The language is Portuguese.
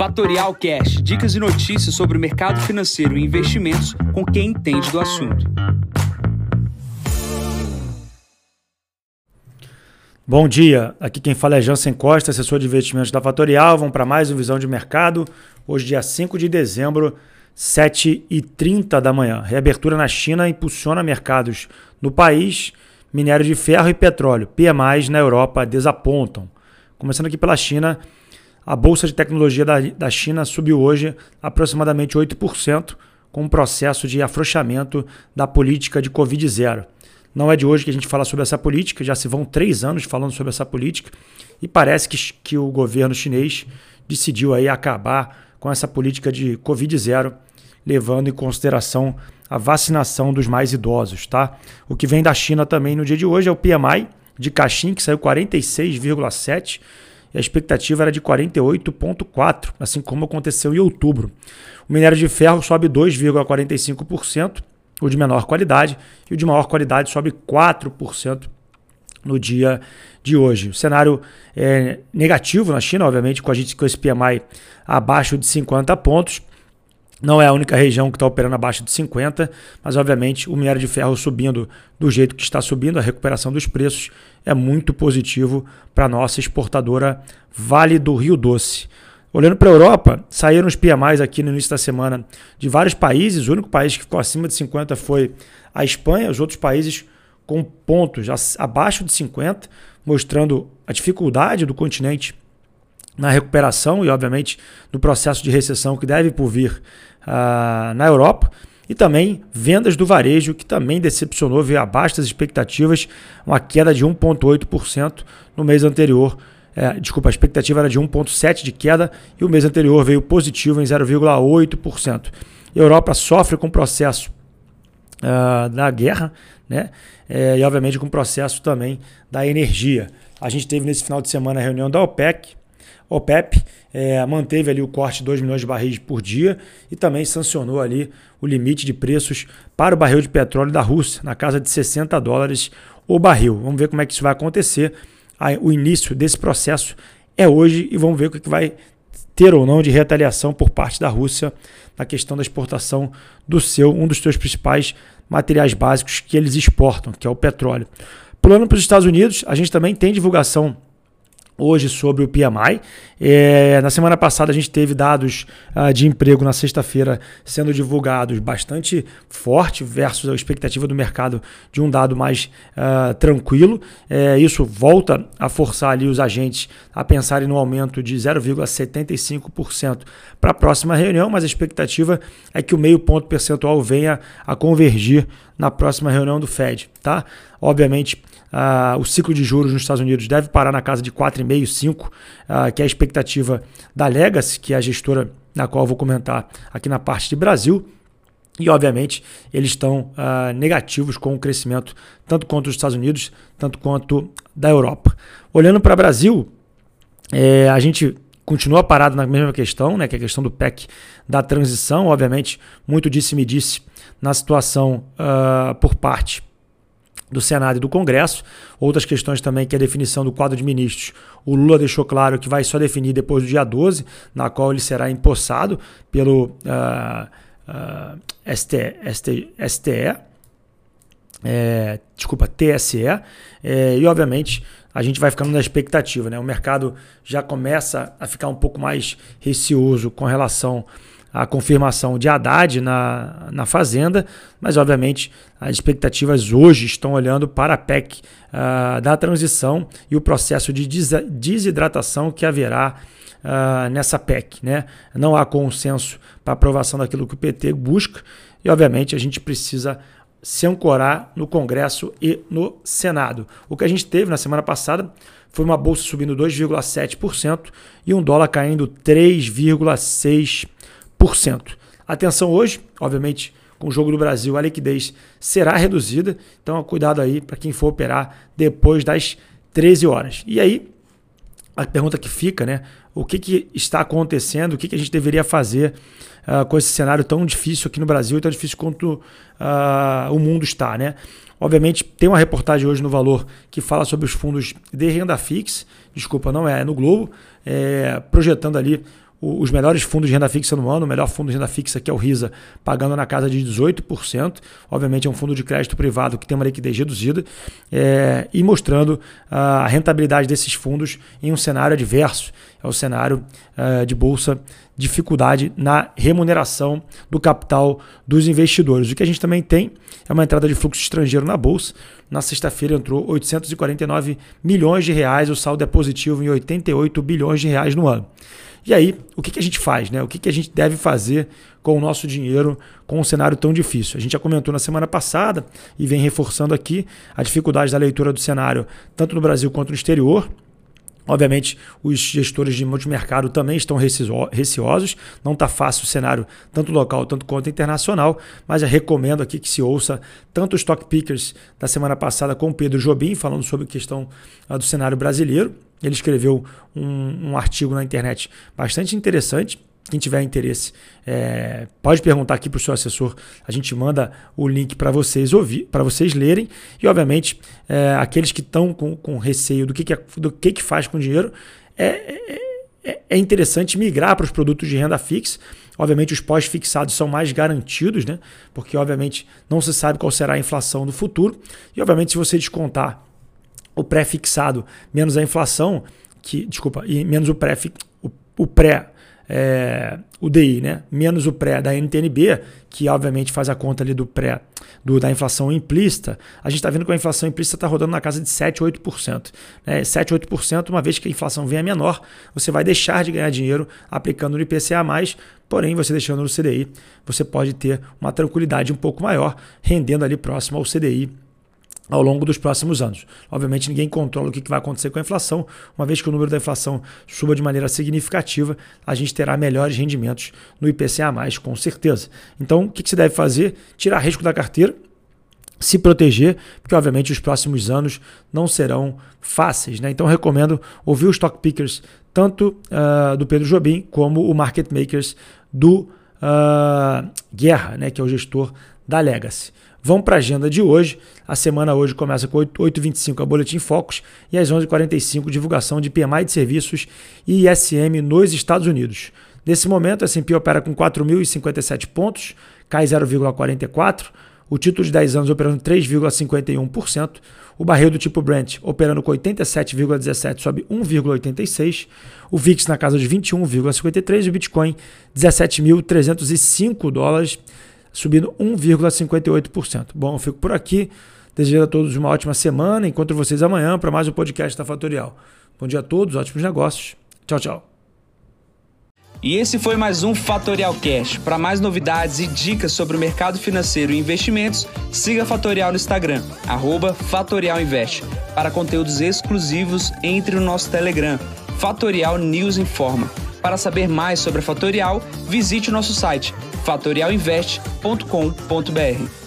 Fatorial Cash, dicas e notícias sobre o mercado financeiro e investimentos com quem entende do assunto. Bom dia, aqui quem fala é Jansen Costa, assessor de investimentos da Fatorial. Vamos para mais uma visão de mercado. Hoje, dia 5 de dezembro, 7h30 da manhã. Reabertura na China impulsiona mercados no país. Minério de ferro e petróleo, PMIs na Europa desapontam. Começando aqui pela China, a bolsa de tecnologia da, da China subiu hoje aproximadamente 8%, com um processo de afrouxamento da política de Covid-0. Não é de hoje que a gente fala sobre essa política, já se vão três anos falando sobre essa política, e parece que, que o governo chinês decidiu aí acabar com essa política de Covid-0, levando em consideração a vacinação dos mais idosos. Tá? O que vem da China também no dia de hoje é o PMI de Caixin, que saiu 46,7 e a expectativa era de 48,4, assim como aconteceu em outubro. O minério de ferro sobe 2,45%, o de menor qualidade, e o de maior qualidade sobe 4% no dia de hoje. O cenário é negativo na China, obviamente, com a gente com esse PMI abaixo de 50 pontos. Não é a única região que está operando abaixo de 50, mas obviamente o minério de ferro subindo do jeito que está subindo, a recuperação dos preços é muito positivo para a nossa exportadora Vale do Rio Doce. Olhando para a Europa, saíram os PMIs aqui no início da semana de vários países. O único país que ficou acima de 50 foi a Espanha, os outros países com pontos abaixo de 50, mostrando a dificuldade do continente na recuperação e, obviamente, no processo de recessão que deve por vir uh, na Europa. E também vendas do varejo, que também decepcionou, veio abaixo das expectativas, uma queda de 1,8% no mês anterior. É, desculpa, a expectativa era de 1,7% de queda e o mês anterior veio positivo em 0,8%. Europa sofre com o processo uh, da guerra, né? É, e obviamente com o processo também da energia. A gente teve nesse final de semana a reunião da OPEC, OPEP é, manteve ali o corte de 2 milhões de barris por dia e também sancionou ali o limite de preços para o barril de petróleo da Rússia, na casa de 60 dólares o barril. Vamos ver como é que isso vai acontecer. O início desse processo é hoje e vamos ver o que vai ter ou não de retaliação por parte da Rússia na questão da exportação do seu, um dos seus principais materiais básicos que eles exportam, que é o petróleo. Pulando para os Estados Unidos, a gente também tem divulgação hoje sobre o PMI. É, na semana passada a gente teve dados uh, de emprego na sexta-feira sendo divulgados bastante forte versus a expectativa do mercado de um dado mais uh, tranquilo. É, isso volta a forçar ali os agentes a pensarem no aumento de 0,75% para a próxima reunião, mas a expectativa é que o meio ponto percentual venha a convergir na próxima reunião do Fed. Tá? Obviamente, o ciclo de juros nos Estados Unidos deve parar na casa de 4,5%, 5%, uh, que é a expectativa da Legacy, que é a gestora na qual eu vou comentar aqui na parte de Brasil. E, obviamente, eles estão uh, negativos com o crescimento tanto quanto dos Estados Unidos, tanto quanto da Europa. Olhando para o Brasil, é, a gente continua parado na mesma questão, né, que é a questão do PEC da transição. Obviamente, muito disse-me disse na situação uh, por parte do Senado e do Congresso. Outras questões também, que é a definição do quadro de ministros. O Lula deixou claro que vai só definir depois do dia 12, na qual ele será empossado pelo uh, uh, ST, ST, STE, é, desculpa, TSE, é, e obviamente a gente vai ficando na expectativa. Né? O mercado já começa a ficar um pouco mais receoso com relação a confirmação de Haddad na, na Fazenda, mas obviamente as expectativas hoje estão olhando para a PEC uh, ah, da transição e o processo de desidratação que haverá uh, nessa PEC. Né? Não há consenso para aprovação daquilo que o PT busca e obviamente a gente precisa se ancorar no Congresso e no Senado. O que a gente teve na semana passada foi uma bolsa subindo 2,7% e um dólar caindo 3,6%. Atenção hoje, obviamente, com o jogo do Brasil, a liquidez será reduzida, então cuidado aí para quem for operar depois das 13 horas. E aí, a pergunta que fica, né? O que, que está acontecendo? O que, que a gente deveria fazer uh, com esse cenário tão difícil aqui no Brasil e tão difícil quanto uh, o mundo está, né? Obviamente, tem uma reportagem hoje no Valor que fala sobre os fundos de renda fixa, desculpa, não é, é no Globo, é, projetando ali os melhores fundos de renda fixa no ano, o melhor fundo de renda fixa que é o RISA, pagando na casa de 18%. Obviamente é um fundo de crédito privado que tem uma liquidez reduzida é, e mostrando a rentabilidade desses fundos em um cenário adverso. É o cenário é, de bolsa dificuldade na remuneração do capital dos investidores. O que a gente também tem é uma entrada de fluxo estrangeiro na bolsa. Na sexta-feira entrou 849 milhões de reais, o saldo é positivo em 88 bilhões de reais no ano. E aí, o que, que a gente faz? Né? O que, que a gente deve fazer com o nosso dinheiro com um cenário tão difícil? A gente já comentou na semana passada e vem reforçando aqui a dificuldade da leitura do cenário, tanto no Brasil quanto no exterior. Obviamente, os gestores de multimercado também estão receosos. Não está fácil o cenário, tanto local tanto quanto internacional, mas já recomendo aqui que se ouça tanto os stock pickers da semana passada com o Pedro Jobim, falando sobre a questão uh, do cenário brasileiro. Ele escreveu um, um artigo na internet bastante interessante quem tiver interesse, é, pode perguntar aqui para o seu assessor. A gente manda o link para vocês ouvir, para vocês lerem. E, obviamente, é, aqueles que estão com, com receio do que, que, é, do que, que faz com o dinheiro, é, é, é interessante migrar para os produtos de renda fixa. Obviamente, os pós-fixados são mais garantidos, né? Porque, obviamente, não se sabe qual será a inflação do futuro. E, obviamente, se você descontar o pré-fixado menos a inflação, que, desculpa, e menos o pré, o, o pré é, o DI, né? menos o pré da NTNB, que obviamente faz a conta ali do pré do, da inflação implícita, a gente está vendo que a inflação implícita está rodando na casa de 7, 8%. Né? 7, 8%, uma vez que a inflação venha menor, você vai deixar de ganhar dinheiro aplicando no IPCA, porém, você deixando no CDI, você pode ter uma tranquilidade um pouco maior, rendendo ali próximo ao CDI ao longo dos próximos anos. Obviamente, ninguém controla o que vai acontecer com a inflação. Uma vez que o número da inflação suba de maneira significativa, a gente terá melhores rendimentos no IPCA, com certeza. Então, o que você deve fazer? Tirar risco da carteira, se proteger, porque obviamente os próximos anos não serão fáceis. Né? Então recomendo ouvir os Stock Pickers, tanto uh, do Pedro Jobim como o Market Makers do uh, Guerra, né? que é o gestor da Legacy. Vamos para a agenda de hoje. A semana hoje começa com 8h25 a Boletim Focus e às 11h45 divulgação de PMI de serviços e ISM nos Estados Unidos. Nesse momento, a S&P opera com 4.057 pontos, cai 0,44%. O título de 10 anos operando 3,51%. O barril do tipo Brent operando com 87,17 sobe 1,86. O VIX na casa de 21,53 e o Bitcoin 17.305 dólares subindo 1,58%. Bom, eu fico por aqui. Desejo a todos uma ótima semana. Encontro vocês amanhã para mais um podcast da Fatorial. Bom dia a todos, ótimos negócios. Tchau, tchau. E esse foi mais um Fatorial Cash. Para mais novidades e dicas sobre o mercado financeiro e investimentos, siga a Fatorial no Instagram, @fatorialinvest. Para conteúdos exclusivos, entre no nosso Telegram, Fatorial News Informa. Para saber mais sobre a Fatorial, visite o nosso site fatorialinvest.com.br.